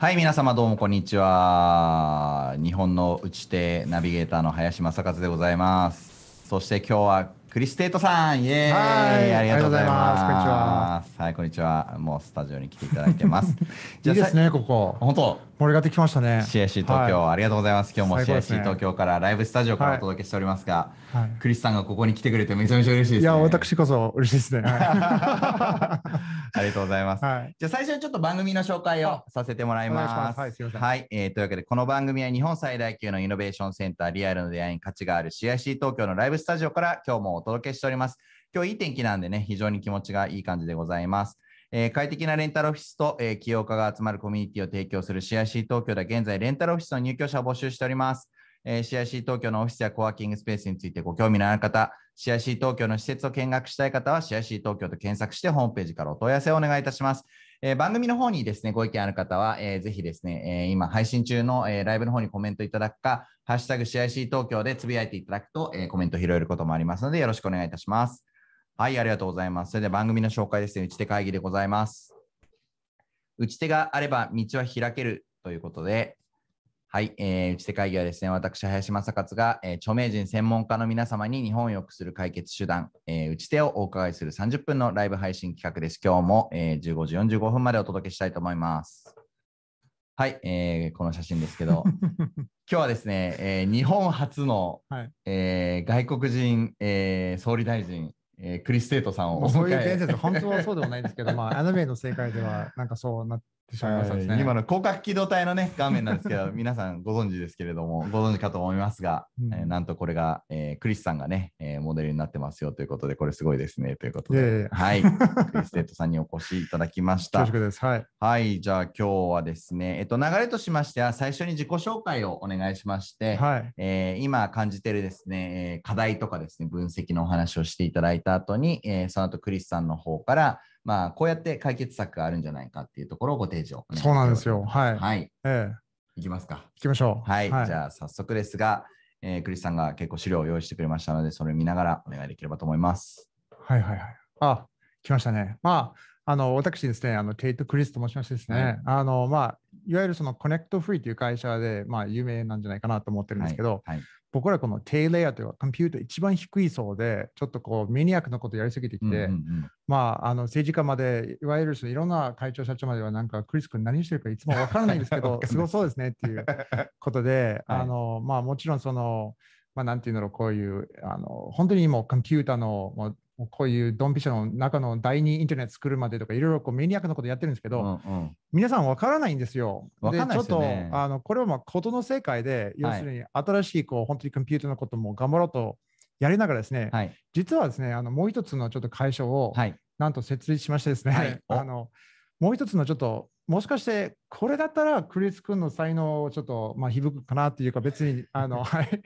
はい、皆様どうもこんにちは。日本の打ち手ナビゲーターの林正和でございます。そして今日はクリステートさん、イエーイはいありがとうございます。ありがとうございますはい、こんにちは。もうスタジオに来ていただいてます。いいですね。ね、ここ。本当、盛り上がってきましたね。CIC 東京、はありがとうございます。今日も CIC ね東京からライブスタジオからお届けしておりますが、はいクリスさんがここに来てくれてめちゃめちゃ嬉しいです、ね。いや、私こそ嬉しいですね。は ありがとうございますい。。はい。じゃあ最初にちょっと番組の紹介をさせてもらいますはいすいませんはい、えーというわけで、この番組は日本最大級のイノベーションセンター、リアルの出会いに価値がある CIC 東京のライブスタジオから今日もお届けしております。今日いい天気なんでね、非常に気持ちがいい感じでございます。えー快適なレンタルオフィスと、えー起業家が集まるコミュニティを提供する CIC 東京では現在レンタルオフィスの入居者を募集しております。えー CIC 東京のオフィスやコワーキングスペースについてご興味のある方、CIC 東京の施設を見学したい方は CIC 東京と検索してホームページからお問い合わせをお願いいたします。えー番組の方にですね、ご意見ある方は、えーぜひですね、えー今配信中の、えーライブの方にコメントいただくか、ハッシュタグ CIC 東京でつぶやいていただくと、えーコメント拾えることもありますので、よろしくお願いいたします。はい、ありがとうございます。それでは番組の紹介ですね、打ち手会議でございます。打ち手があれば道は開けるということで、はい、えー、打ち手会議はですね、私、林正勝が、えー著名人専門家の皆様に日本を良くする解決手段、えー打ち手をお伺いする30分のライブ配信企画です。今日も、えー15時45分までお届けしたいと思います。はい、えーこの写真ですけど、今日はですね、えー日本初の、はいえー外国人、えー総理大臣、えークリステートさんをおそういう伝説、本当はそうではないんですけど、まあ、アニメの世界では、なんかそうなっていね。はい今の広角機動隊のね、画面なんですけど、皆さんご存知ですけれども、ご存知かと思いますが、うんえーなんとこれが、えークリスさんがね、えーモデルになってますよということで、これすごいですねということで、はい、クリステッドさんにお越しいただきました。はい。はい、じゃあ今日はですね、えっと、流れとしましては、最初に自己紹介をお願いしまして、はい。えー今感じてるですね、えー課題とかですね、分析のお話をしていただいた後に、えーその後クリスさんの方から、まあ、こうやって解決策があるんじゃないかっていうところをご提示をそうなんですよはいはい。ええいきますか。行きましょう。はい。じゃあ、早速ですが、えークリスさんが結構資料を用意してくれましたので、それを見ながらお願いできればと思います。はいはいはい。あ、来ましたね。まあ、あの、私ですね、あの、テイト・クリスと申しましてですね、はいあの、まあ、いわゆるその connectFree という会社で、まあ、有名なんじゃないかなと思ってるんですけど、はい。僕らこの低レイヤーというか、コンピューター一番低い層で、ちょっとこう、マニアックなことやりすぎてきて、うんうんうん。まあ、あの政治家まで、いわゆるそのいろんな会長、社長までは、なんか、クリス君何してるかいつもわからないんですけど す。すごそうですねっていう ことで、はい。あの、まあ、もちろんその、まあ、なんていうんだろう、こういう、あの、本当にもうコンピューターの、もうこういうドンピシャの中の第二インターネット作るまでとか、いろいろこうメニアックなことやってるんですけど、うんうん皆さんわからないんですよ。わかんないでねちょっと、あの、これはまあ、ことの世界で、要するに新しい、こう、本当にコンピューターのことも頑張ろうとやりながらですね、はい。実はですね、あの、もう一つのちょっと会社を、はい。なんと設立しましてですね、はい おあのもう一つのちょっと、もしかしてこれだったらクリス君の才能をちょっと、まあ、響くかなっていうか、別に、あの、はい。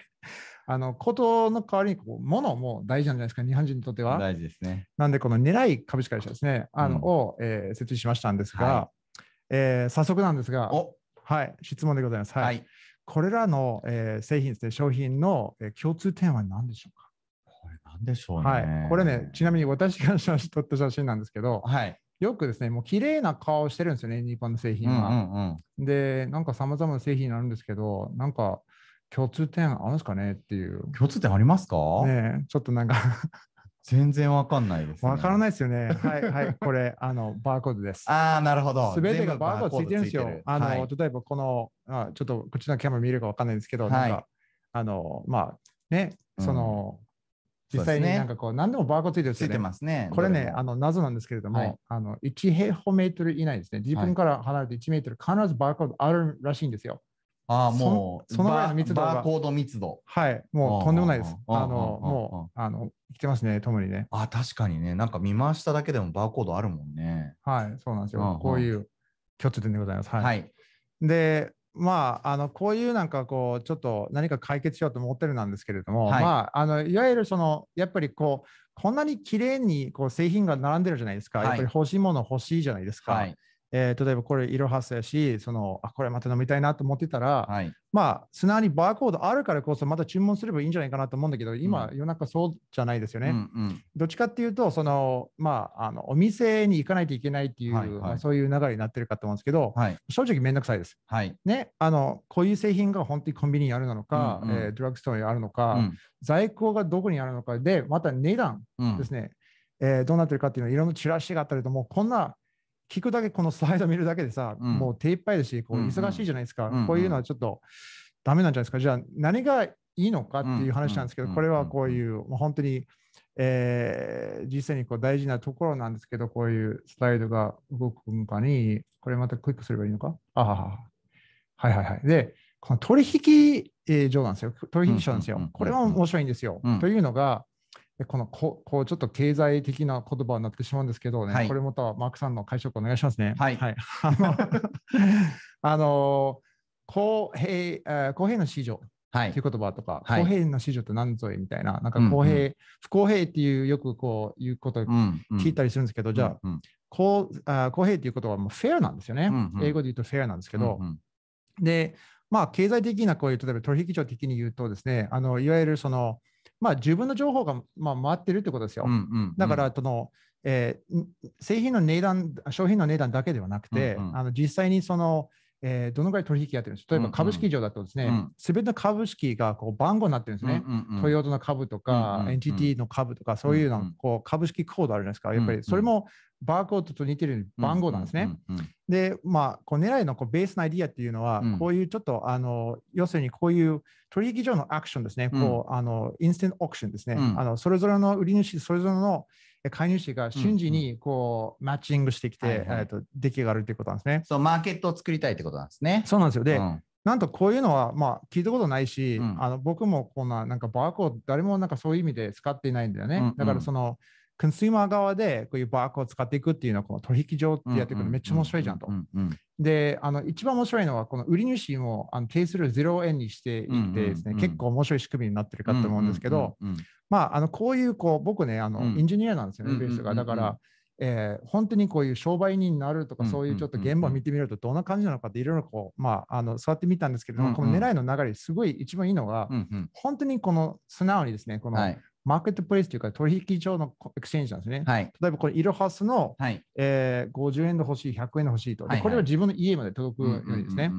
あの、ことの代わりにこう、ものも大事なんじゃないですか、日本人にとっては。大事ですね。なんで、この狙い株式会社ですね、あの、うんを、えー設立しましたんですが、はえー早速なんですが、おはい、質問でございます。はい。はい。これらの、えー製品ですね、商品の、えー共通点は何でしょうか？これなんでしょうね。はい。これね、ちなみに私が撮った写真なんですけど、はい。よくですね、もう綺麗な顔してるんですよね、日本の製うん品は。うんうん。で、なんか様々な製品あるんですけど、なんか共通点あるんですかねっていう。共通点ありますか、ねえちょっとなんか全然わかんないです、ね。わからないですよね。はいはい、これ、あの、バーコードです。ああ、なるほど。すべてがバーコードついてるんですよ。あの、はい例えばこのあ、ちょっとこっちのキャメラ見えるかわかんないんですけど、はいなんか、あの、まあ、ね、うんその、うですね際になんかこう、何でもバーコードついてるんですよね。ついてますね。これね、あの謎なんですけれども、はいあの1平方メートル以内ですね、自分から離れて1メートル、必ずバーコードあるらしいんですよ。ああ、もう、そそのぐらいの密度がバーコード密度。はい、もうとんでもないです。あの、もう、あの、来てますね、ともにね。あ、確かにね、なんか見回しただけでもバーコードあるもんね。はい、そうなんですよ。こういう共通点でございます。はい。はい。で、まあ、あの、こういうなんかこう、ちょっと何か解決しようと思ってるなんですけれども、はいまあ、あの、いわゆるその、やっぱりこう、こんなに綺麗にこう製品が並んでるじゃないですか。はいやっぱり欲しいもの欲しいじゃないですか。はい。えー例えばこれ、色発生やし、そのあこれまた飲みたいなと思ってたら、はい。まあ、素直にバーコードあるからこそ、また注文すればいいんじゃないかなと思うんだけど、今、う世の中そうじゃないですよね。うんうん。どっちかっていうと、その、まあ、あのお店に行かないといけないっていう、はいはいまあそういう流れになってるかと思うんですけど、はい。正直めんどくさいです。はい。ね、あの、こういう製品が本当にコンビニにあるのか、うんうんえードラッグストアにあるのか、うん在庫がどこにあるのかで、また値段うんですね、えーどうなってるかっていうの、いろんなチラシがあったりと、もうこんな、聞くだけ、このスライド見るだけでさ、うんもう手いっぱいですし、こう忙しいじゃないですか、うんうんこういうのはちょっとダメなんじゃないですか。じゃあ、何がいいのかっていう話なんですけど、これはこういう、もう本当に、えー実際にこう大事なところなんですけど、こういうスライドが動くのかに、これまたクリックすればいいのか？あはははいはいはい。で、この取引えー上なんですよ。取引所なんですよ。これは面白いんですよ。うんというのが、えこのここうちょっと経済的な言葉になってしまうんですけどね、はい。これまたマークさんの解釈お願いしますね。はい。あの あの公平、えー公平の市場はい。という。言葉とか、はい。公平の市場って何ぞいみたいな、なんかうんうん。公平、不公平っていうよくこういうことをうんうん。聞いたりするんですけど、じゃあ、うんこうあ公平っていうことはもうフェアなんですよね。うんうん。英語で言うとフェアなんですけど、うんうん。で、まあ、経済的なこういう、例えば取引所的に言うとですね、あのいわゆるその、まあ、自分の情報が、まあ、回ってるってことですよ。うんうんだから、その、えーん製品の値段、商品の値段だけではなくて、うんうん。あの実際にその、えーどのぐらい取引やってるんです。例えうんうん。ば株式上だとですねうん、すべ、ての株式がこう番号になってるんですね。うんうんうん。トヨタの株とか、うんうんうん NTT の株とか、そういうの、うんうんこう株式コードあるじゃないですか。やっぱうんうんりそれもバーコードと似てる番号なんですね。で、まあ、こう狙いのこうベースのアイディアっていうのは、うん。こういうちょっと、あの、要するにこういう取引所のアクションですね、うん。こう、あの、インスタントオークションですね、うん。あの、それぞれの売り主、それぞれのえ買い主が瞬時にこう、マッチングしてきて、えっと出来上がるということなんですね。そう、マーケットを作りたいってことなんですね。そうなんですよ。で、うん。なんとこういうのは、まあ、聞いたことないし、うん。あの僕もこんな、なんかバーコード、誰もなんかそういう意味で使っていないんだよね。だから、その、コンスューマー側でこういうバーコを使っていくっていうのは、この取引所ってやっていくのめっちゃ面白いじゃんと。で、あの一番面白いのは、この売り主もあの手数料を0円にしていってですね、結構面白い仕組みになってるかと思うんですけど、まあ、あのこういうこう、僕ね、あのうん。エンジニアなんですよね、ベースが。だから、えー本当にこういう商売人になるとか、うんそういうちょっと現場を見てみると、どんな感じなのかって、いろいろこう、まあ、あの座ってみたんですけどこのネライの流れ、すごい一番いいのが、本当にこの素直にですね、このはいマーケットプレイスというか、取引所のエクスチェンジなんですね。はい例えばこれ、イロハスの、はい。えー50円で欲しい、100円で欲しいと。はいはいでこれは自分の家まで届くようにですね。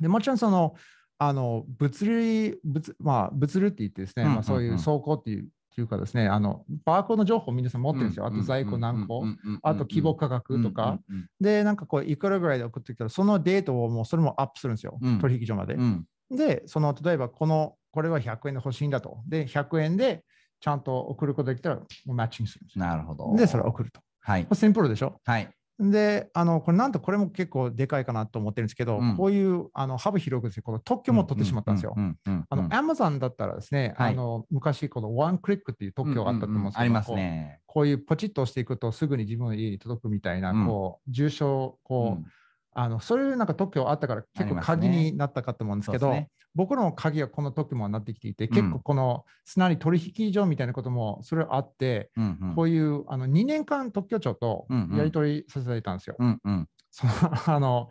でもちろんその、あの物理、物まあ、物流って言ってですね、まあ、そういう倉庫っていうっていうかですね、あのバーコードの情報を皆さん持ってるんですよ。あと在庫何個、あと規模価格とか。で、なんかこう、いくらぐらいで送ってきたら、そのデータをもうそれもアップするんですよ、うん取引所まで。うんで、その例えばこの、これは100円で欲しいんだと。で、100円でちゃんと送ることができたら、マッチングするんですよ。なるほど。で、それを送ると。はいシンプルでしょ？はい。で、あの、これなんとこれも結構でかいかなと思ってるんですけど、うんこういうあの幅広くですね、この特許も取ってしまったんですよ。ううんうんうんあの、Amazon だったらですね、はいあの昔このワンクリックっていう特許があったと思うんですけど、ありますね。こう。こういうポチッと押していくとすぐに自分の家に届くみたいな、うんこう、重症、こう、うんあの、そういうなんか特許あったから結構鍵になったかと思うんですけど、そうですね。僕の鍵はこの特許もなってきていて、うん。結構この、すなわち取引所みたいなこともそれあって、うんうん。こういうあの2年間特許庁とやり取りさせられたんですよ。うんうん。そのあの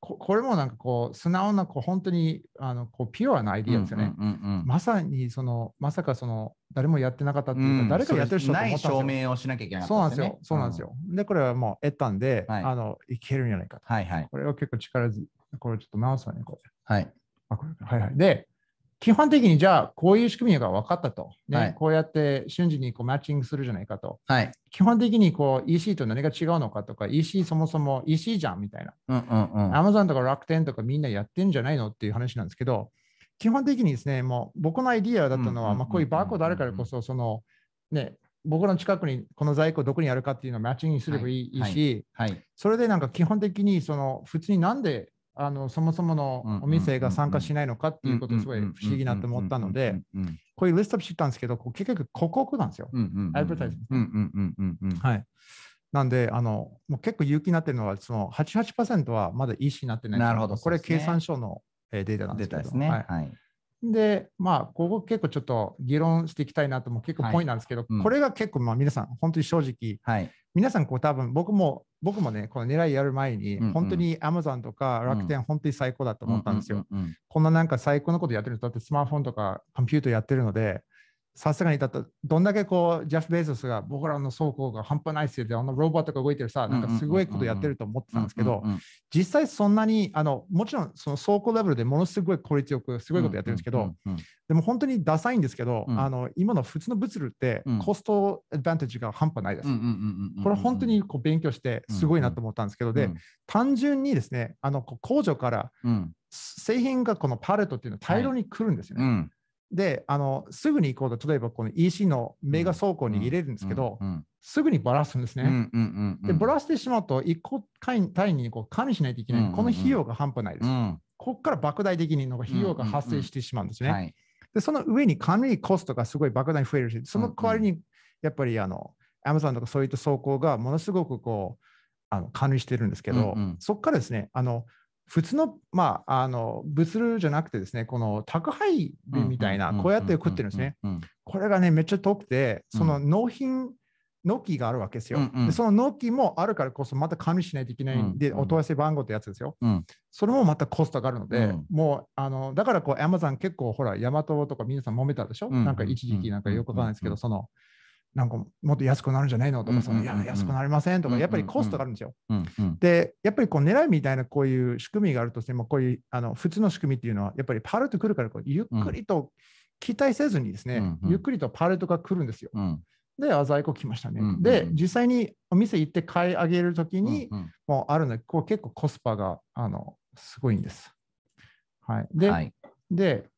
ここれもなんかこう素直なこう本当にあのこうピュアなアイディアですよね。うんうんうんまさにそのまさかその誰もやってなかったっていうか、うん誰かやってる人とない思ったんですよ。証明をしなきゃいけなかそうなんですよ。そうなんですよ。で、これはもう得たんで、はいあのいけるんじゃないかと。はいはい。これは結構力。これちょっと直すわね、これ。はい。あこれはいはい。で、基本的にじゃあこういう仕組みが分かったと。ねはいこうやって瞬時にこうマッチングするじゃないかと。はい。基本的にこう EC と何が違うのかとか、EC そもそも EC じゃんみたいな。うんうんうん。Amazon とか楽天とかみんなやってんじゃないのっていう話なんですけど、基本的にですね、もう僕のアイディアだったのは、まあ、こういうバーコードあるからこそ、その、ね、僕の近くにこの在庫どこにあるかっていうのをマッチングすればいい,、はいし、はい。それでなんか基本的にその普通になんであのそもそものお店が参加しないのかっていうことすごい不思議なと思ったので、こういうリストアップ知ったんですけど、結局広告なんですよ。アドバタイズ。はい。なんで、あのもう結構勇気になってるのは、その88%はまだ EC になってないなるほどこれ、そうですね経産省のデータなんですけど。ですね。はい。で、まあ、ここ結構ちょっと議論していきたいなとも結構ポイントなんですけど、これが結構まあ皆さん、本当に正直、皆さんこう多分僕も僕もね、この狙いやる前に、本当に Amazon とか楽天、本当に最高だと思ったんですよ。こんななんか最高のことやってるだってスマートフォンとかコンピューターやってるので、さすがにだってどんだけこう、ジェフ・ベゾスが僕らの倉庫が半端ないっすよ。で、あのロボットが動いてるさ、なんかすごいことやってると思ってたんですけど実際そんなに、あのもちろんその倉庫レベルでものすごい効率よく、すごいことやってるんですけど、でも本当にダサいんですけど、うん。あの今の普通の物流ってうん。コストアドバンテージが半端ないです。これ本当にこう勉強してすごいなと思ったんですけど、で、単純にですね、あの工場からうん。製品がこのパレットっていうのは大量に来るんですよね。うんであの、すぐにこう例えばこの EC のメガ倉庫に入れるんですけど、うん。すぐにバラすんですね。うんうんうんうん。で、バラしてしまうと、1個単位にこう管理しないといけない、うんうんうん。この費用が半端ないです。うん。ここから莫大的にの費用が発生してしまうんですね。はい。で、その上に管理コストがすごい莫大に増えるし、その代わりにやっぱりあの、Amazon とかそういった倉庫がものすごくこう、あの管理してるんですけど、うんうん。そこからですね、あの、普通の、まあ、あの、物流じゃなくてですね、この宅配便みたいな、こうやって送ってるんですね。これがね、めっちゃ遠くて、その納品、納期があるわけですよ。うんうんでその納期もあるからこそ、また管理しないといけないんで、うんうんお問い合わせ番号ってやつですよ。うんそれもまたコストがあるので、うんもう、あの、だからこう、Amazon 結構、ほら、ヤマトとか皆さん揉めたでしょ、うんなんか一時期なんかよくわかんないですけど、その、なんかもっと安くなるんじゃないのとか、安くなりませんとか、やっぱりコストがあるんですよ。で、やっぱりこう狙いみたいなこういう仕組みがあるとしても、こういうあの普通の仕組みっていうのは、やっぱりパレット来るからこう、ゆっくりと期待せずにですね、うんうんゆっくりとパレットが来るんですよ。うんで、あ在庫来ましたね。うんうんうんで、実際にお店行って買い上げるときに、うんもうあるので、こう結構コスパがあのすごいんです。はい。で、はいで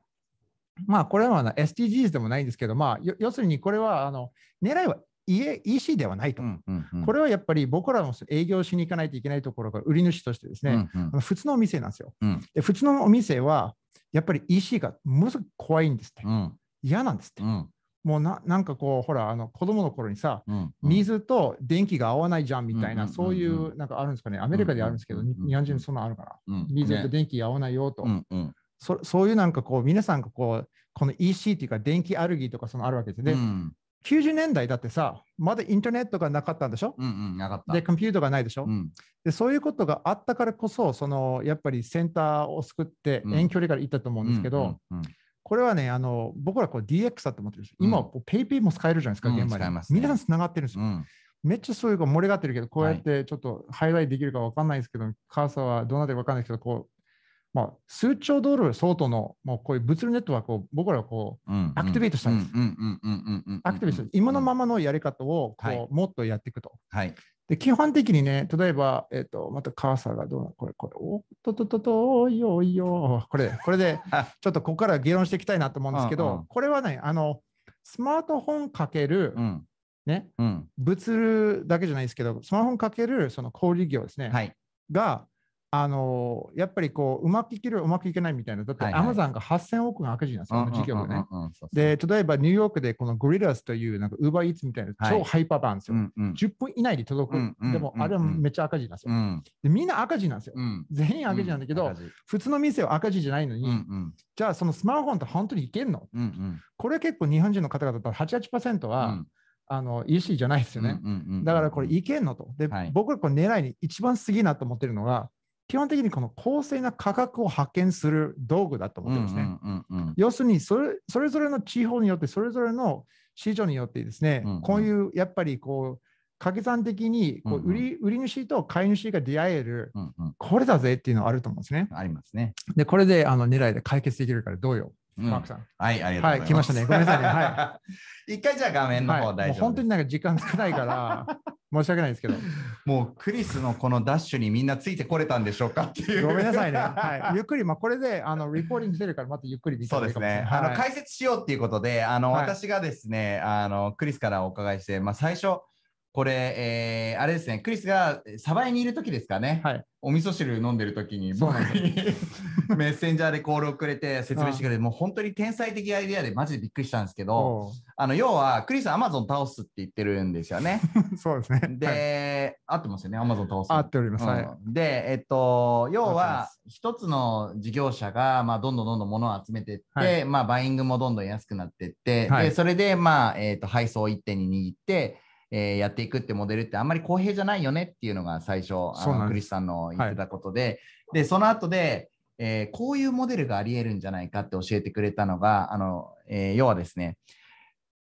まあ、これは SDGs でもないんですけど、まあ、よ要するにこれはあの狙いは家 EC ではないと。うんうんうんこれはやっぱり僕らも営業しに行かないといけないところが売り主としてですね、うんうん普通のお店なんですよ。うんで普通のお店はやっぱり EC がものすごく怖いんですって。うん嫌なんですって。うんもうななんかこう、ほら、あの子供の頃にさ、うん水と電気が合わないじゃんみたいな、うんうんうんうんそういうなんかあるんですかね。アメリカであるんですけど、日本人そんなのあるかな。うん水とね電気が合わないよと。うんうんそそういうなんかこう、皆さんがこう、この EC っていうか電気アレルギーとかそのあるわけですね。うん。90年代だってさ、まだインターネットがなかったんでしょ？うんうんなかった。で、コンピューターがないでしょ、うん。でそういうことがあったからこそ、そのやっぱりセンターを作ってうん。遠距離から行ったと思うんですけど、うんうんこれはね、あの僕らこう DX だと思ってるんです。今、こう PayPay も使えるじゃないですか、うん現場に。使えますね。皆さんつながってるんですよ。うん。めっちゃそういうか盛り上がってるけど、こうやってちょっとハイライトできるかわかんないですけど、カーサーはどうなってるかわかんないですけど、こう、まあ、数兆ドル相当の、もうこういう物流ネットワークを僕らはこう、うんアクティベートしたいです。アクティベートして、今のままのやり方をこう、はい。もっとやっていくと。はい。で、基本的にね、例えば、えっ、と、またカーサーがどうな、これ、これ、おっとっとっとっと、おいよおい。よ、これ、これで、ちょっとここから議論していきたいなと思うんですけど、うんうん。これはね、あの、スマートフォンかける、うん。ね、うん。物流だけじゃないですけど、スマートフォンかけるその小売業ですね、はい。が、あのやっぱりこう、うまくいける、うまくいけないみたいな、だってはいはいアマゾンが8000億が赤字なんですよ、あの事業がね。うんうんうんうんそうそうで、例えばニューヨークでこのグリラスという、なんかウーバーイーツみたいなはい超ハイパーバーンですよ。うんうん10分以内に届く。うんうんでも、あれはめっちゃ赤字なんですよ。うんでみんな赤字なんですよ。うん全員赤字なんだけど、赤字普通の店は赤字じゃないのに、うんうんじゃあそのスマートフォンって本当にいけんの？うんうんこれ結構日本人の方々だと88%は、うんあの EC じゃないですよね。うんうんうんだからこれいけんのと。で、はい僕がこれ狙いに一番すぎなと思ってるのが、基本的にこの公正な価格を発見する道具だと思ってるんですね。うんうんうん要するにそれ、それぞれの地方によって、それぞれの市場によってですね、うんうん。こういうやっぱりこう、掛け算的にこううんうん。売り売り主と買い主が出会える、うんうん。これだぜっていうのがあると思うんですね。ありますね。で、これであの狙いで解決できるからどうよ、うん。マークさん。はい、ありがとうございます。はい来ましたね。ごめんなさいね。は 一回じゃあ画面の方大丈夫本当になんか時間少ないから、申し訳ないですけど、もうクリスのこのダッシュにみんなついてこれたんでしょうかっていう。ごめんなさいね。はい、ゆっくり、まあ、これであのリポーティングしてるから、またゆっくり見たそうですね。ない。あのはい解説しようっていうことで、あの、はい私がですね、あのクリスからお伺いして、まあ最初これ、えーあれですね、クリスがサバイにいる時ですかね。はいお味噌汁飲んでる時に僕に メッセンジャーでコールをくれて説明してくれて、もう本当に天才的アイデアでマジでびっくりしたんですけど、おあの要はクリスアマゾン倒すって言ってるんですよね。う そうですね。はいで、合ってますよね、アマゾン倒す。合っております。はい。うんで、えっと、要は一つの事業者が、まあ、どんどんどんどん物を集めていって、はいまあ、バイングもどんどん安くなっていって、はいでそれで、まあえっと配送を一手に握って、えーやっていくってモデルってあんまり公平じゃないよねっていうのが最初あのクリスさんの言ってたことで、でその後で、えーこういうモデルがありえるんじゃないかって教えてくれたのがあの、えー要はですね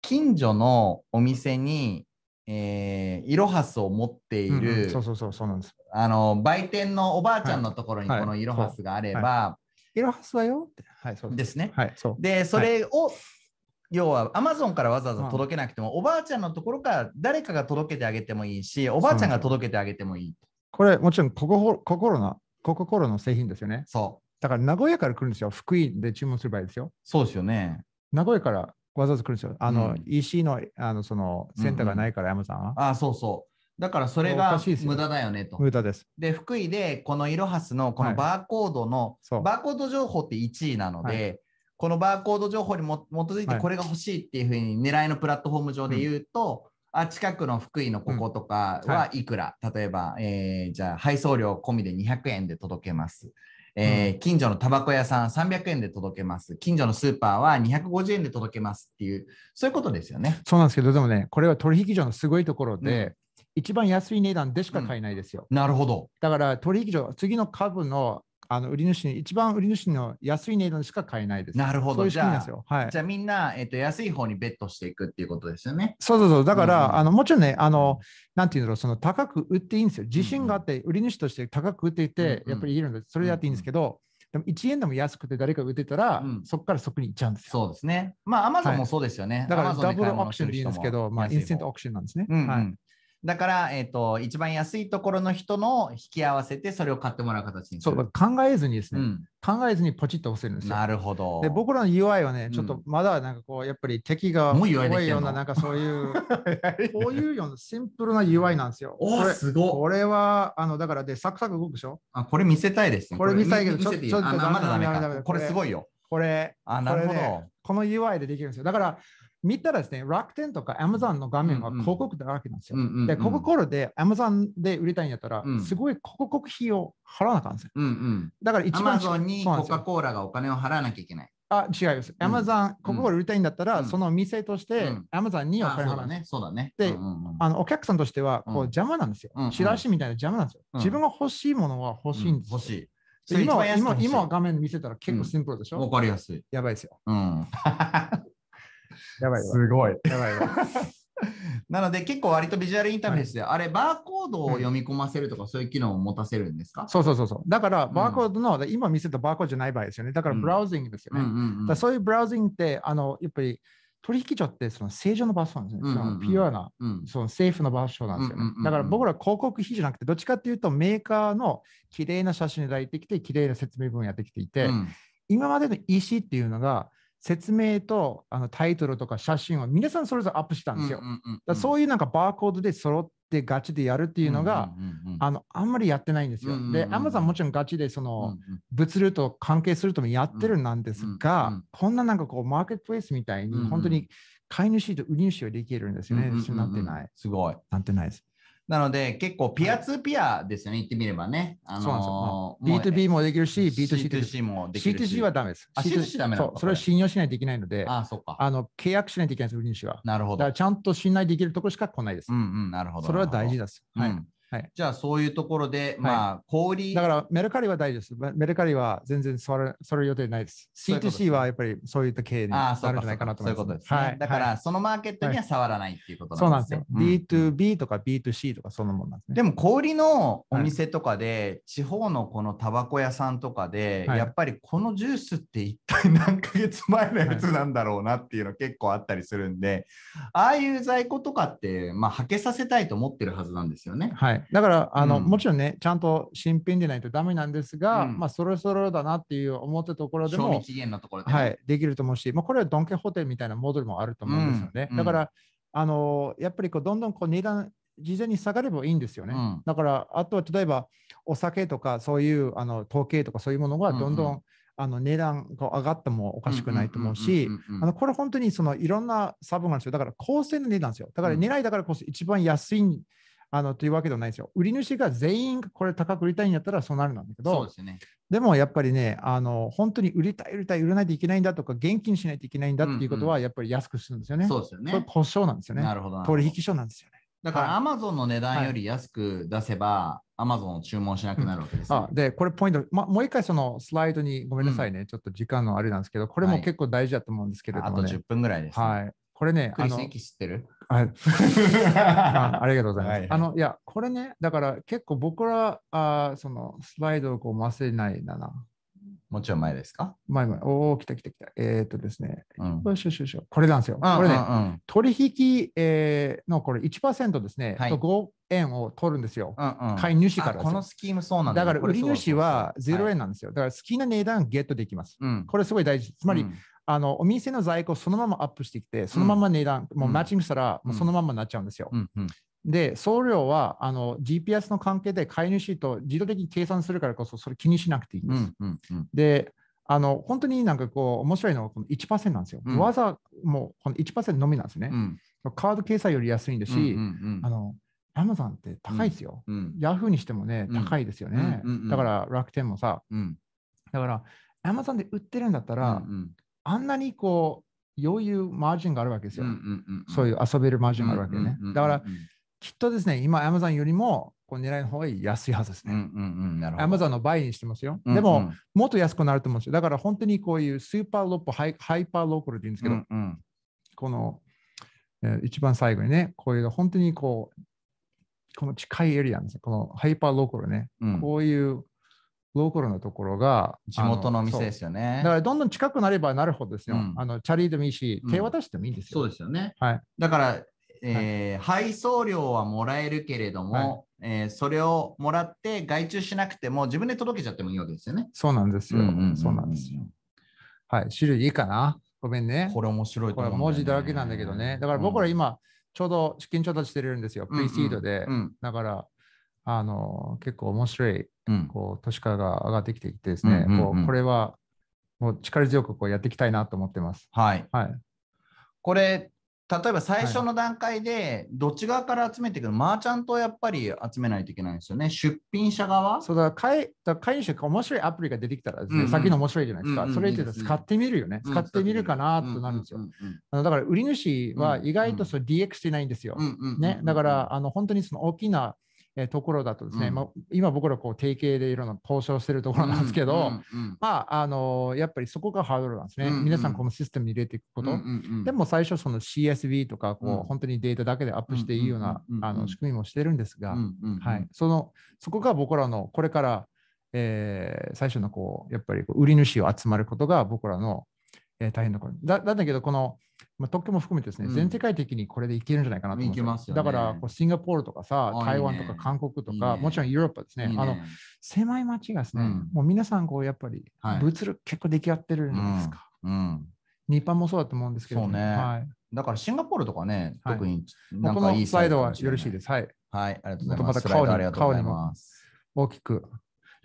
近所のお店に、えーイロハスを持っていうんる、うんそうそうそう、そうなんです。あの売店のおばあちゃんのところにはいこのイロハスがあれば、イロハスはよって。はい、そうですね。はい、そう。で、それを、要はアマゾンからわざわざ届けなくても、おばあちゃんのところから誰かが届けてあげてもいいし、おばあちゃんが届けてあげてもいい。これ、もちろんココココロナ、コココロの製品ですよね。そう。だから名古屋から来るんですよ。福井で注文する場合ですよ。そうですよね。名古屋からわざわざ来るんですよ。あの、うん EC のあのそのセンターがないから、アマゾンは。ああ、そうそう。だからそれおが無駄だよねと。無駄です。で、福井でこのイロハスのこはいのバーコードの、そう。バーコード情報って1位なので、はこのバーコード情報にも基づいてはいこれが欲しいっていうふうに狙いのプラットフォーム上で言うと、あ近くの福井のこことかうんははいくら、例えば、えーじゃあ配送料込みで200円で届けます。えー近所のタバコ屋さん300円で届けます。近所のスーパーは250円で届けますっていう、そういうことですよね。そうなんですけど、でもね、これは取引所のすごいところで、一番安い値段でしか買えないですよ。なるほど。だから取引所、次の株のあの売り主に、一番売り主の安い値段しか買えないです。なるほど。じゃあみんな、えー、と安い方にベットしていくっていうことですよね。そうそうそう。だから、うんうんあのもちろんね、あの、なんていうんだろう、その高く売っていいんですよ。自信があって、売り主として高く売っていて、うんうんやっぱりいるので、それやっていいんですけど、でも1円でも安くて誰か売ってたら、うんそこからそこに行っちゃうんですよ。そうですね。まあ、アマゾンはいもそうですよね。だからダブルオークションでいいんですけど、まあ、インスタントオークションなんですね。うんうんはい。だから、えっ、と、一番安いところの人の引き合わせて、それを買ってもらう形に。そう、考えずにですね、うん、考えずにポチッと押せるんですよ。なるほど。で僕らの UI はね、うんちょっとまだなんかこう、やっぱり敵が多いような、なんかそういう、こういうようなシンプルな UI なんですよ。おすごいこれは、あの、だからで、サクサク動くでしょ？あ。これ見せたいですね。これ見せたいけどちょっとあまだダメか。これすごいよ。これ、あ、なるほど。この UI でできるんですよ。だから、見たらですね、楽天とか Amazon の画面はうんうん広告だらけなんですよ。うんうんうんで、コカ・コーラで Amazon で売りたいんやったら、うんすごい広告費を払わなあかんですよ。うんうん。だから一ア番マゾンにコカ・コーラがお金を払わなきゃいけない。あ、違います。うん Amazon、コーラ売りたいんだったら、うんその店としてうん Amazon におあ金払うんですよそうだね。そうだね。でうんうんうんあのお客さんとしてはこうんう邪魔なんですようんうん。チラシみたいな邪魔なんですよ。うん自分が欲しいものは欲しいんですよ。欲しい。で今は今今画面見せたら結構シンプルでしょ、わかりやすい。やばいですよ。うん。やばいやばい。ごい。やばいやばい。なので結構割とビジュアルインターフェースで、あれバーコードを読み込ませるとかそういう機能を持たせるんですか、そうそうそうそう。だから、んバーコードの、今見せたバーコードじゃない場合ですよね。だから、うんブラウジングですよね。うんうんうんだからそういうブラウジングって、あのやっぱり取引所ってその正常の場所なんですね。うんうんうんそのピュアな、うんそのセーフの場所なんですよねうんうんうんうん。だから僕ら広告費じゃなくて、どっちかっていうとメーカーの綺麗な写真を抱いてきて、綺麗な説明文をやってきていて、うん今までの EC っていうのが、説明とあのタイトルとか写真を皆さんそれぞれアップしたんですよ。だそういうなんかバーコードで揃ってガチでやるっていうのが、あのあんまりやってないんですよ。うんうんうんで、Amazon もちろんガチでそうんの、うん物流と関係するともやってるんですが、こんななんかこう、マーケットプレイスみたいに、本当に買い主と売り主ができるんですよね。なってない。すごい。なってないです。なので結構ピアツーピアですよね、言ってみればね。あそうなんですよのーもう B2B もできるし、B2C で C2C もできるし。C2C はダメです。あ C2C ダメそう、それは信用しないといけないので、あああ、そっか。の契約しないといけないです、売り主は。なるほどだから。ちゃんと信頼できるところしか来ないです。うんうん、なるほど。それは大事です。はいうんはいじゃあそういうところで、まあ、小売りだからメルカリは大事です。メメルカリは全然それそれ予定ないです。そういうことですね C2C はやっぱりそういった経営になるんじゃないかなとそう思います。いうことですね。はいだから、はいそのマーケットには触らないっていうことそうなんですなんですね。よ。うん B2B とか B2C とかそんなもんなんですね。でも小売りのお店とかで、地方のこのタバコ屋さんとかで、はいやっぱりこのジュースって一体何ヶ月前のやつなんだろうなっていうの結構あったりするんで、ああいう在庫とかって、まあ、はけさせたいと思ってるはずなんですよね。はい。だから、あの、うん。もちろんね、ちゃんと新品でないとダメなんですが、うん。まあ、そろそろだなっていう思ったところでも、賞味期限のところでね、はい、できると思うし、まあ、これはドンキホーテみたいなモデルもあると思うんですよね。うん。だから、あの、やっぱりこうどんどんこう値段、事前に下がればいいんですよね。うん。だから、あとは例えば、お酒とかそういうあの統計とかそういうものがどんどん、うんうあの値段が上がってもおかしくないと思うし、これ本当にそのいろんなサブがあるんですよ。だから公正な値段ですよ。だからうん。狙いだからこそ一番安いあのというわけではないですよ。売り主が全員これ高く売りたいんやったらそうなるんだけどそうで、ね。でもやっぱりね、あの本当に売りたい、売りたい、売らないといけないんだとか、現金しないといけないんだっていうことはやっぱり安くするんですよね。そうですよこれね。故障なんですよね。なるほど。取引所なんですよね。だからは Amazon の値段より安く出せば、Amazon を注文しなくなるわけですね、あで、これポイント、ま、もう一回そのスライドにごめんなさいね、ちょっと時間のあれなんですけど、これもはい結構大事だと思うんですけれどあともね。10分ぐらいです、ね。はい。これね、あのクリス、駅知ってる？はい あありがとうございます。はいはいあの、いや、これね、だから結構僕ら、あそのスライドをこう忘れないんだな。もちろん前ですか？前々、おお、来た来た来た。えーっとですね、うん。よしよしよし。これなんですよ。うんこれね、うん取引、えーのこれ1%ですね、はいと5円を取るんですよ。うんうん買い主からこのスキームそうなんだ、だから売り主は0円。円なんですよ。だから好きな値段ゲットできます。うん。これすごい大事。つまり、うんあのお店の在庫をそのままアップしてきて、そのまま値段、もうマッチングしたら、うん。もうそのままになっちゃうんですよ。で、送料はあの GPS の関係で買い主と自動的に計算するからこそ、それ気にしなくていいんうです。で、あの本当になんかこう面白いのはこの1%なんですよ。うんわざもうこの1%のみなんですね。うん。カード決済より安いんですし、うんうんあの Amazon って高いですよ。うん。ヤフーにしてもね、うん。高いですよね。だから楽天もさ、うん。だから Amazon で売ってるんだったら、うんあんなにこう余裕、マージンがあるわけですよ。うんうんうんそういう遊べるマージンがあるわけよね。だから、きっとですね、今 Amazon よりもこうネライの方が安いはずですね。うんうんうんなるほど Amazon の倍にしてますよ。うんでも、うんもっと安くなると思うんですよ。だから本当にこういうスーパーロップ、はい hyper local って言うんですけど、うんうんこの、えー一番最後にね、こういう本当にこう、この近いエリアなんですよ。このハイパーローカルね。うんこういうローカルなところが、地元のお店でよ。すよねだからどんどん近くなればなるほどですよ。うんあのチャリでもいいしう、ん手渡してもいいんですよ。そうですよねはい。だから、えー配送料はもらえるけれども、えーそれをもらって外注しなくても自分で届けちゃってもいいわけですよね。そうなんですよ。うんうんうんうんそうなんですよ。はい。種類いいかな？ごめんね。これ面白いとこれ思うんだよね文字だらけなんだけどね。だから僕ら今、ちょうど資金調達してるんですよ。プリシードで。うんだから、あの、結構面白い、うんこう、都市化が上がってきていてですね、うんうんうんこうこれは、もう力強くこうやっていきたいなと思ってます。はい。はい。これ、例えば最初の段階で、どっち側から集めていくの、マーチャントをやっぱり集めないといけないんですよね。出品者側？そうだから買い、買い主が面白いアプリが出てきたらですね、うんうんさっきの面白いじゃないですか。うんうんそれって使ってみるよね。使ってみるかなとなるんですよ。あのだから売り主は意外とそう DX してないんですよ。ね、だから、あの本当にその大きな、えーところだとですね、うん。まあ、今僕らこう提携でいろんな交渉してるところなんですけど、まあ、あのやっぱりそこがハードルなんですね。うんうん。皆さんこのシステムに入れていくこと。でも最初その CSV とかこう、うん。本当にデータだけでアップしていいようなうんうんうんうんあの仕組みもしてるんですが、はい、そのそこが僕らのこれから、えー最初のこうやっぱりこう売り主を集まることが僕らの、えー大変なことだだだけどこの、まあ、特許も含めてですね、うん。全世界的にこれでいけるんじゃないかなと思いけますよね。だからこうシンガポールとかさあ台湾とか韓国とかいいね。もちろんヨーロッパですね。あの狭い町がですね、うん。もう皆さんこうやっぱりはい。物流結構出来合ってるんですか、うん。日本もそうだと思うんですけど、そうね。はい、だからシンガポールとかね、はい。特になんかいいのスライドはよろしいです。はい。はい、ありがとうございます。また顔にありがとうございます。大きく。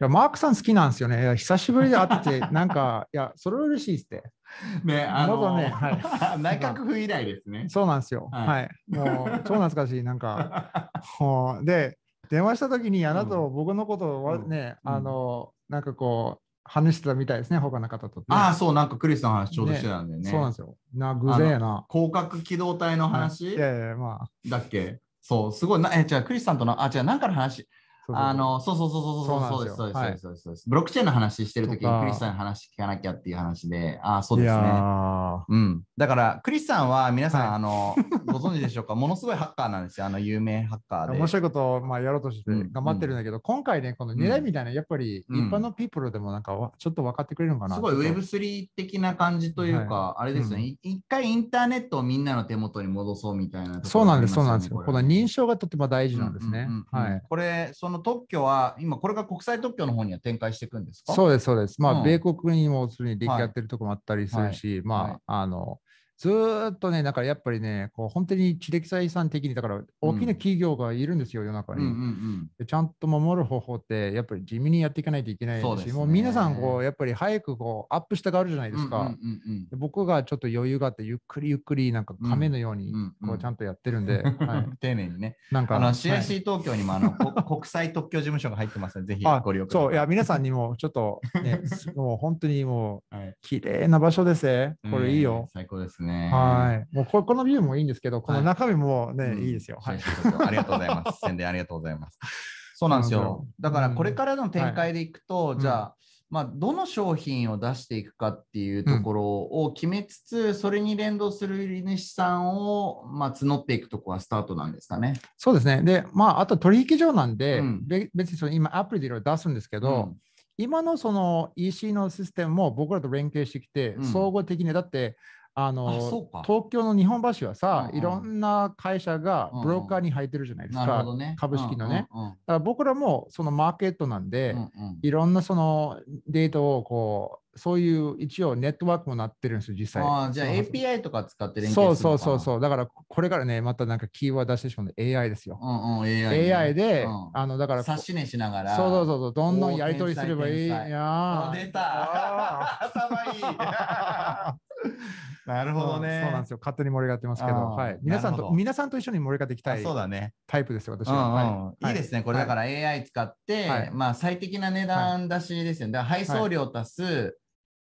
いや、マークさん好きなんですよね。いや久しぶりで会ってて、なんか、いや、それは嬉しいですって。ね、あのねは 内閣府以来ですね。そうなんですよ。はいはい。もう、超懐かしい。なんか、もうで、電話したときに、あなたを僕のことをね、うんあの、なんかこう、話してたみたいですね、他の方と、ね。ああ、そう、なんかクリスの話ちょうどしてたんだよね。そうなんですよ。な、偶然やな。広角機動隊の話いやいや、まあ。だっけ？そう、すごいな、え、じゃあクリスさんとの、あ、じゃあなんかの話、あの、そうそうそうそうそう。そうです、そうです、そうです、そうです。ブロックチェーンの話してるときとか。にクリスさんの話聞かなきゃっていう話で、ああ、そうですね。ー。うん、だから、クリスさんは皆さん、はい。あのご存知でしょうか、ものすごいハッカーなんですよ、あの有名ハッカーで。面白いことをまあやろうとしてうん頑張ってるんだけど、今回ね、この狙いみたいな、やっぱりうん。一般のピープルでもなんかわちょっと分かってくれるのかな？すごいちょっと。Web3 的な感じというか、はあれですよね、い一回インターネットをみんなの手元に戻そうみたいなそうなんです、そうなんですよ。この認証がとても大事なんですね。はい。これ、その特許は、今、これが国際特許の方には展開していくんですか？そうです、そうです。まあ、うん。米国にもすでに出来合ってるところもあったりするし、まあ、はい。あの、ずーっとね、だからやっぱりね、こう本当に知的財産的に、だから大きな企業がいるんですよ、世の中に。うんうんうん。でちゃんと守る方法って、やっぱり地味にやっていかないといけないし、そうねもう皆さん、こう、やっぱり早くこうアップしたがるじゃないですか。うんうんうんで僕がちょっと余裕があって、ゆっくりゆっくり、なんか亀のようにうんうんこうちゃんとやってるんで、う んはい、丁寧にね。なんか、あのはい CIC 東京にもあの、こ 国際特許事務所が入ってますので、ぜひあご利用ください。そう、いや、皆さんにもちょっと、ね、すもう本当にもう、はい綺麗な場所ですね。これいいようん。最高ですね。ね。はい。もうここのビューもいいんですけど、この中身もね、うんいいですよ。はい。ありがとうございます。宣伝ありがとうございます。そうなんですよ。だからこれからの展開でいくと、はいじゃあ、まあ、どの商品を出していくかっていうところを決めつつ、それに連動する売り主さんを、まあ、募っていくとこはスタートなんですかね。そうですね。で、まあ、あと取引所なんで、うんべ別にその今アプリでいろいろ出すんですけど、今のその EC のシステムも僕らと連携してきて、うん総合的に、だって、ああの東京の日本橋はさ、うんうん。いろんな会社がうんうん。ブローカーに入ってるじゃないですか、なるほどね。株式のね。うんうんだから僕らもそのマーケットなんで、うんうん。うんいろんなそのデータをこう、そういう一応ネットワークもなってるんですよ、実際。ああじゃあ API とか使って連そう携するのかな。そうそうそう。だからこれからね、またなんかキーワード出してしまうので AI ですよ。うんうん、AI, AI で、うん。あのだからこ察しねしながら。そうそうそう。そう、どんどんやり取りすればいい。やー。あ出た。頭いい なるほどね。そうなんですよ。勝手に盛り上がってますけど、はい。皆さんと、皆さんと一緒に盛り上がっていきたあいそうだね。タイプですよ、私うんは。いいいですね。これだから AI 使って、はいまあ最適な値段出しですよね。配送料足す、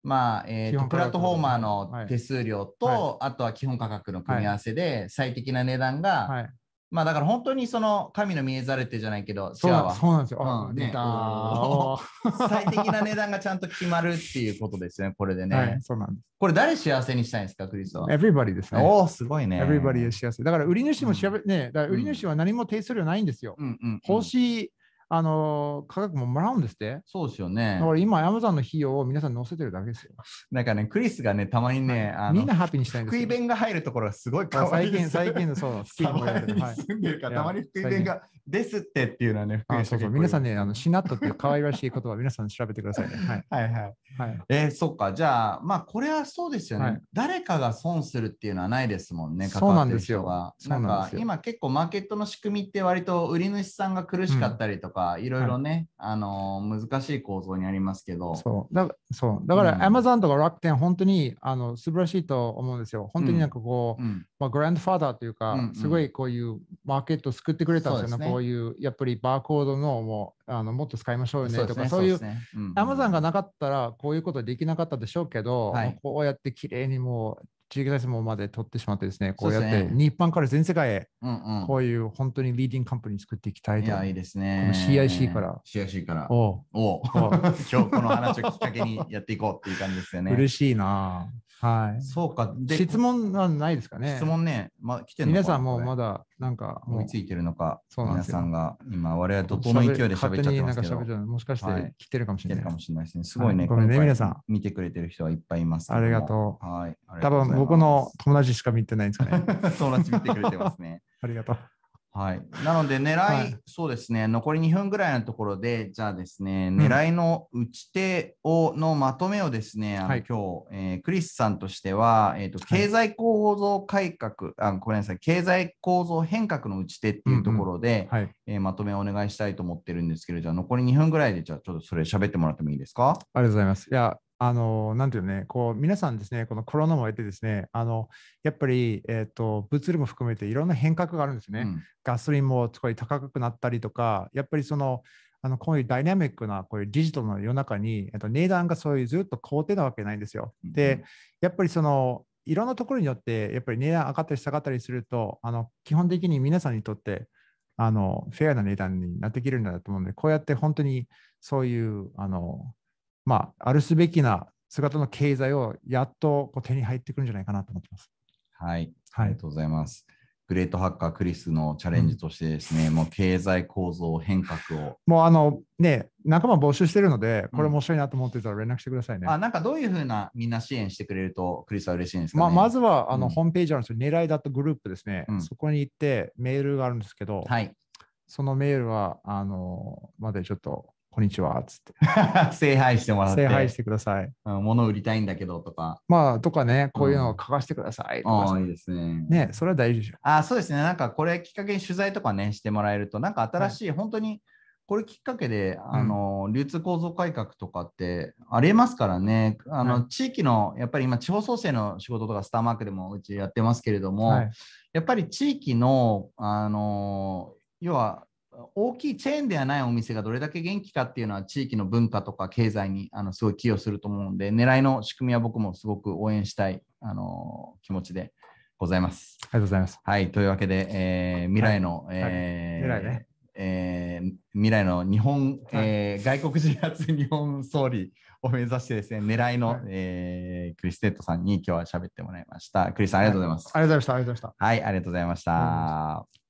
まあ、えーとプラットフォーマーのはい手数料と、はあとは基本価格の組み合わせで最適な値段が、はい。まあだから本当にその神の見えざれてじゃないけど、そうなんですよ。うんね 最適な値段がちゃんと決まるっていうことですよね、これでね。はい、そうなんです。これ誰幸せにしたいんですか、クリスは？Everybody ですね。おお、すごいね。Everybody is 幸せ。だから売り主も調べ、ね、だから売り主は何も手数料ないんですよ。うんうんうん、欲しい、あの価格ももらうんですって？そうですよねだ。から今、Amazon の費用を皆さん載せてるだけですよ。なんかね、クリスがね、たまにね、あのみんなハッピーにしたいんですよ。福井弁が入るところがすごい可愛最近、いです。最近のそう、福井サもやバにるはい住んでるから、たまに福井弁がですってっていうのはね、福井あそうそう皆さんね、あのシナットっていう可愛らしい言葉、皆さん調べてくださいね。はい。はいはい。はい、えーそっか、じゃあ、まあ、これはそうですよね、はい誰かが損するっていうのはないですもんね、そうなんですよなんか今結構マーケットの仕組みって割と売り主さんが苦しかったりとか、い。ろいろね、あのー難しい構造にありますけど、そう。だそう。だから、うん。Amazon とか楽天、本当にあの素晴らしいと思うんですよ。本当になんかこう、うん、まあ、グランドファーダーというか、うんうんすごいこういうマーケットを作ってくれたんですよね。ねこういう、やっぱりバーコードのもうあのもっと使いましょうよねとか、そうね、いうですねうんうん Amazon がなかったらこういうことできなかったでしょうけど、はいまあこうやって綺麗にもう地域体制もまで取ってしまってですね、こうやって日本から全世界へうんこういう本当にリーディングカンパニー作っていきたうん、いと。いや、いいですね。CIC から CIC から。おうおう 今日この話をきっかけにやっていこうっていう感じですよね。嬉しいな。はい。そうか。で質問はないですかね質問ね、まあ、来てるのか？皆さんもまだだなんかも追いうついてるのか、皆そうなんですよさんが今、我々怒涛の勢いで喋っちゃってますけど、喋っちゃうもしかしはいて来てるかもしれない。来てるかもしれないですね。すごいね、はいごめんね皆さん見てくれてる人はいっぱいいますけあ。りがとう。はい。多分僕の友達しか見てないんですかね。う。友達見てくれてますね。ありがとう。はい。なので、狙い、はい。そうですね、残り2分ぐらいのところで、じゃあですね、ん。狙いの打ち手をのまとめをですね、あのはい。今日、えークリスさんとしては、えーと、経済構造改革、あ、ごめんなさい、経済構造変革の打ち手っていうところで、はい。えーまとめをお願いしたいと思ってるんですけど、じゃあ残り2分ぐらいで、じゃあちょっとそれ喋ってもらってもいいですか？ありがとうございます。いや、あの、なんていうのね、こう、皆さんですね、このコロナも得てですね、あの、やっぱり、えっ、と、物流も含めていろんな変革があるんですね。うんガソリンもすごい高くなったりとか、やっぱりその、あのこういうダイナミックなこういうデジタルの世の中に、えっと、値段がそういうずっと高定なわけないんですよ。うんで、やっぱりその、いろんなところによって、やっぱり値段上がったり下がったりすると、あの基本的に皆さんにとって、あのフェアな値段になってきるんだと思うので、こうやって本当にそういう、あのまあ、あるすべきな姿の経済をやっとこう手に入ってくるんじゃないかなと思ってます。はい。はいありが。とうございます。グレートハッカークリスのチャレンジとしてですね、もう経済構造変革を。もうあのね、仲間募集してるので、これうん面白いなと思ってたら連絡してくださいね。あ、なんかどういうふうなみんな支援してくれるとクリスは嬉しいんですか、ね？まあ、まずはあの、うんホームページあるんですよ。狙いだとグループですね、うんそこに行ってメールがあるんですけど、はい。そのメールは、あの、までちょっと、こんにちは、つって、聖杯してもらって。聖杯してください。うん物売りたいんだけどとか。まあ、とかね、こういうのを書かせてくださいああ、いいですね。ね、それは大事でしょ。あそうですね。なんかこれきっかけに取材とかね、してもらえると、なんか新しい、本当にこれきっかけで、あの、流通構造改革とかってありえますからね。あの、は地域の、やっぱり今、地方創生の仕事とかスターマークでもうちやってますけれども、はい。やっぱり地域の、あの、要は、大きいチェーンではないお店がどれだけ元気かっていうのは地域の文化とか経済にあのすごい寄与すると思うんで、ネライの仕組みは僕もすごく応援したいあの気持ちでございます。ありがとうございます。はい、というわけで、えー未来の、はいえー未来ねえー未来の日本、えー外国人初日本総理を目指してですね、ネライの、はいえークリス・テイトさんに今日は喋ってもらいました。クリスさん、ありがとうございます。ありがとうございました。ありがとうございました。はい、ありがとうございました。